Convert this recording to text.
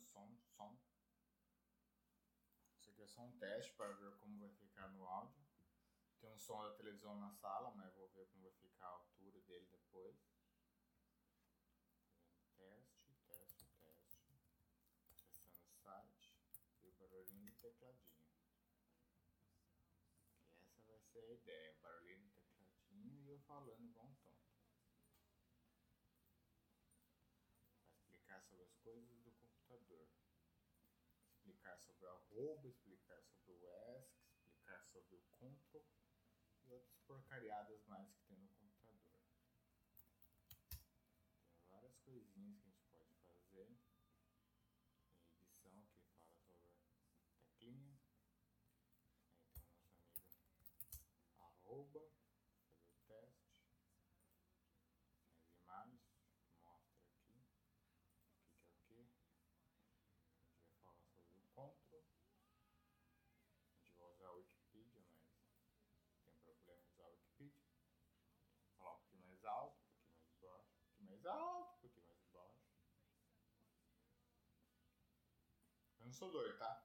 3, testando som, som. Isso aqui é só um teste para ver como vai ficar no áudio. Tem um som da televisão na sala, mas vou ver como vai ficar a altura dele depois. Teste, teste, teste. Acessando o site e o barulhinho de tecladinho. Que essa vai ser a ideia, o barulhinho de tecladinho e eu falando igual um tonto. Vai explicar sobre as coisas do computador. Explicar sobre o arroba, explicar sobre o ESC, explicar sobre o control e outras porcariadas mais que tem no computador. Tem várias coisinhas que a gente pode fazer. Tem edição que fala sobre teclinha. Aí tem o nosso amigo arroba, não sou tá?